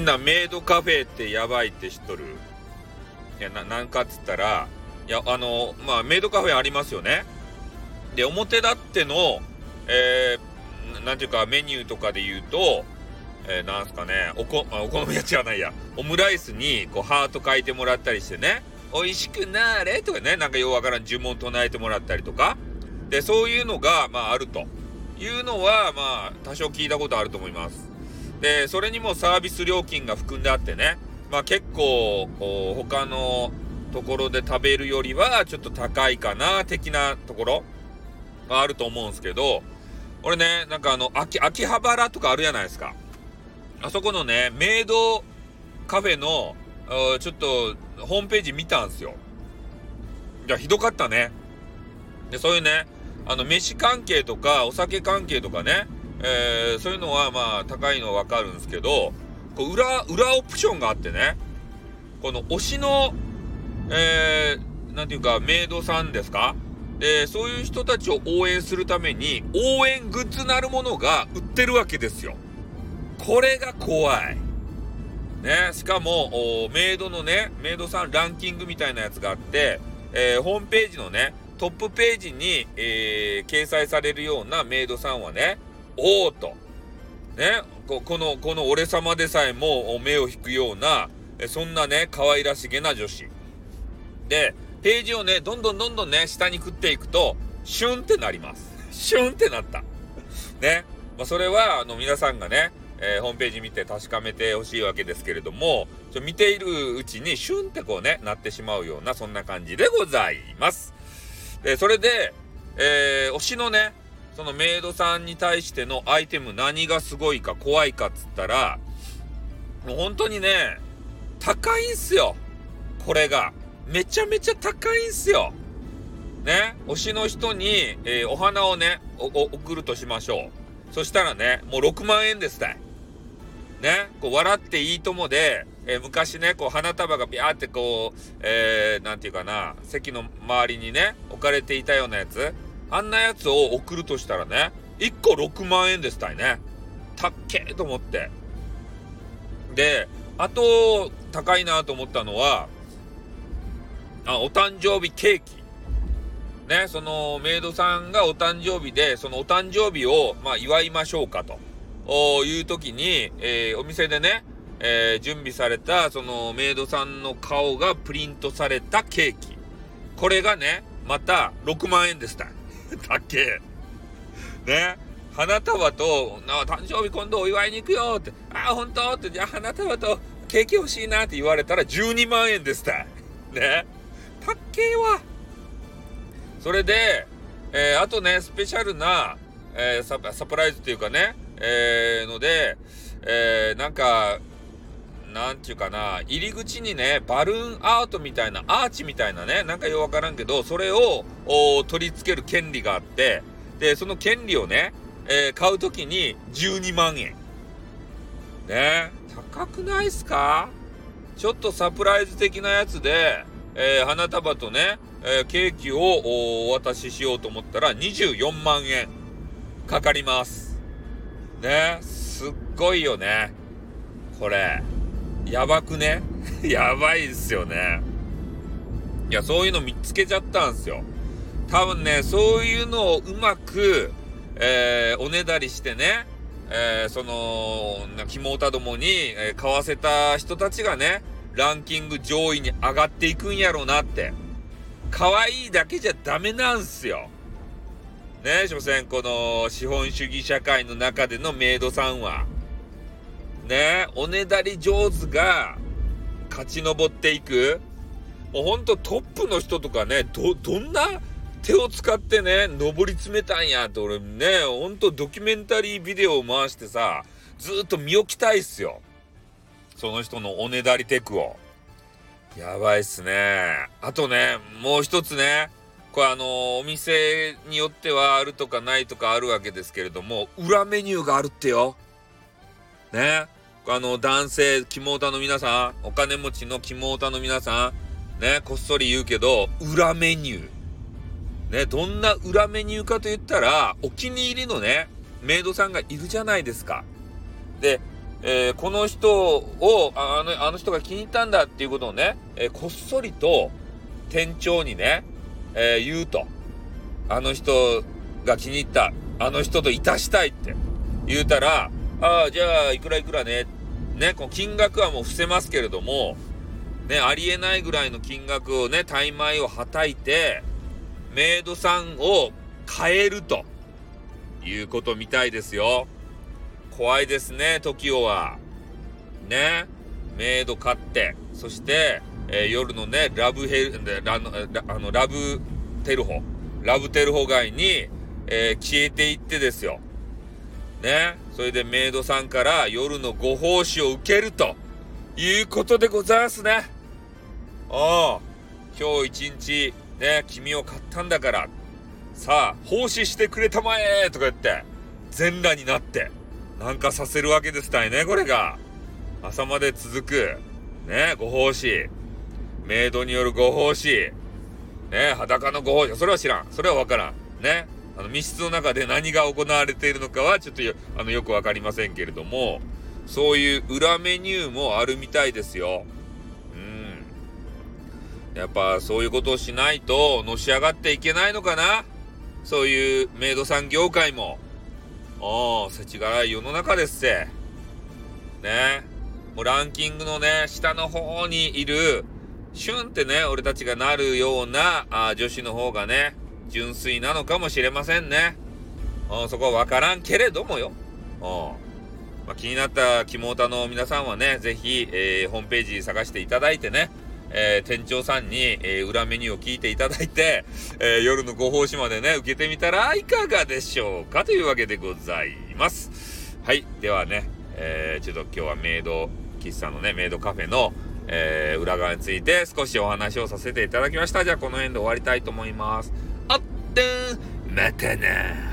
んなメイドカフェってやばいって知っとる。いや、な、なんかっつったら、いや、あの、まあ、メイドカフェありますよね。で、表立っての、えー、ていうか、メニューとかで言うと、えー、なんすかね、おこ、あ、お好み焼きじゃないや、オムライスに、こう、ハート書いてもらったりしてね、美味しくなれとかね、なんかようわからん呪文唱えてもらったりとか、で、そういうのが、まあ、あると。いうのは、まあ、多少聞いたことあると思います。で、それにもサービス料金が含んであってね、まあ結構、他のところで食べるよりはちょっと高いかな、的なところがあると思うんですけど、俺ね、なんかあの、秋、秋葉原とかあるじゃないですか。あそこのね、メイドカフェの、ちょっと、ホームページ見たんすよ。いや、ひどかったね。で、そういうね、あの、飯関係とか、お酒関係とかね、えー、そういうのはまあ、高いのはわかるんですけど、こう裏、裏オプションがあってね、この推しの、えー、ていうか、メイドさんですか？で、そういう人たちを応援するために、応援グッズなるものが売ってるわけですよ。これが怖い。ね、しかも、メイドのね、メイドさんランキングみたいなやつがあって、えー、ホームページのね、トップページに、えー、掲載されるようなメイドさんはね、おーと、ね、ここの、この俺様でさえも目を引くような、そんなね、可愛らしげな女子。で、ページをね、どんどんどんどんね、下に食っていくと、シュンってなります。シュンってなった。ね。まあ、それは、あの、皆さんがね、えー、ホームページ見て確かめてほしいわけですけれども、ちょ見ているうちにシュンってこうね、なってしまうような、そんな感じでございます。で、それで、えー、推しのね、そのメイドさんに対してのアイテム何がすごいか怖いかっつったら、もう本当にね、高いんすよ。これが。めちゃめちゃ高いんすよ。ね。推しの人に、えー、お花をね、送るとしましょう。そしたらね、もう6万円ですたい。ね。こう、笑っていいともで、えー、昔ね、こう、花束がビャーってこう、えー、なんていうかな、席の周りにね、置かれていたようなやつ。あんなやつを送るとしたらね、1個6万円ですたいね。たっけーと思って。で、あと、高いなと思ったのは、あ、お誕生日ケーキ。ね、そのメイドさんがお誕生日で、そのお誕生日を、まあ、祝いましょうかという時に、えー、お店でね、えー、準備された、そのメイドさんの顔がプリントされたケーキ。これがね、また6万円でした。たっけね。花束と、な誕生日今度お祝いに行くよって、ああ、本当って、じゃあ花束とケーキ欲しいなって言われたら12万円ですたね。たっけーわ。それで、えー、あとね、スペシャルな、えー、サプライズっていうかね、えー、ので、え、なんか、なんちゅうかな、入り口にね、バルーンアートみたいな、アーチみたいなね、なんかよくわからんけど、それを取り付ける権利があって、で、その権利をね、えー、買うときに12万円。ね高くないっすか？ちょっとサプライズ的なやつで、えー、花束とね、えー、ケーキをお渡ししようと思ったら24万円かかります。ねすっごいよね。これ。やばくね？やばいっすよね。いや、そういうの見つけちゃったんすよ。多分ね、そういうのをうまく、えー、おねだりしてね、えー、その、肝たどもに、えー、買わせた人たちがね、ランキング上位に上がっていくんやろうなって。可愛いだけじゃダメなんすよ。ね、所詮この資本主義社会の中でのメイドさんは。ね、おねだり上手が勝ち上っていく。もうほんとトップの人とかね、ど、どんな手を使ってね、上り詰めたんやって俺ね、ほんとドキュメンタリービデオを回してさ、ずっと見置きたいっすよ。その人のおねだりテクを。やばいっすね。あとね、もう一つね、これあのお店によってはあるとかないとかあるわけですけれども、裏メニューがあるってよ。ね。あの、男性、肝オタの皆さん、お金持ちの肝オタの皆さん、ね、こっそり言うけど、裏メニュー。ね、どんな裏メニューかと言ったら、お気に入りのね、メイドさんがいるじゃないですか。で、えー、この人をあの、あの人が気に入ったんだっていうことをね、えー、こっそりと店長にね、えー、言うと。あの人が気に入った。あの人といたしたいって言うたら、ああ、じゃあ、いくらいくらね。ね、この金額はもう伏せますけれども、ね、ありえないぐらいの金額をね、タイ米をはたいて、メイドさんを変えるということみたいですよ。怖いですね、TOKIO は。ね。メイド買って、そして、えー、夜のね、ラブヘル、ラあの、ラブテルホ、ラブテルホ街に、えー、消えていってですよ。ね。それでメイドさんから夜のご奉仕を受けるということでございますね。ああ、今日一日、ね、君を買ったんだから、さあ、奉仕してくれたまえとか言って、全裸になって、なんかさせるわけですたいね、これが。朝まで続く、ね、ご奉仕。メイドによるご奉仕。ね、裸のご奉仕。それは知らん。それはわからん。ね。あの、密室の中で何が行われているのかは、ちょっとよ、あの、よくわかりませんけれども、そういう裏メニューもあるみたいですよ。うん。やっぱ、そういうことをしないと、のし上がっていけないのかな？そういうメイドさん業界も。ああ、世知辛い世の中ですって。ね。もうランキングのね、下の方にいる、シュンってね、俺たちがなるようなあ女子の方がね、純粋なのかもしれませんね。うん、そこはわからんけれどもよ。うん。まあ、気になったキモータの皆さんはね、ぜひ、えー、ホームページ探していただいてね、えー、店長さんに、えー、裏メニューを聞いていただいて、えー、夜のご奉仕までね、受けてみたらいかがでしょうかというわけでございます。はい。ではね、えー、ちょっと今日はメイド喫茶のね、メイドカフェの、えー、裏側について少しお話をさせていただきました。じゃあこの辺で終わりたいと思います。またな。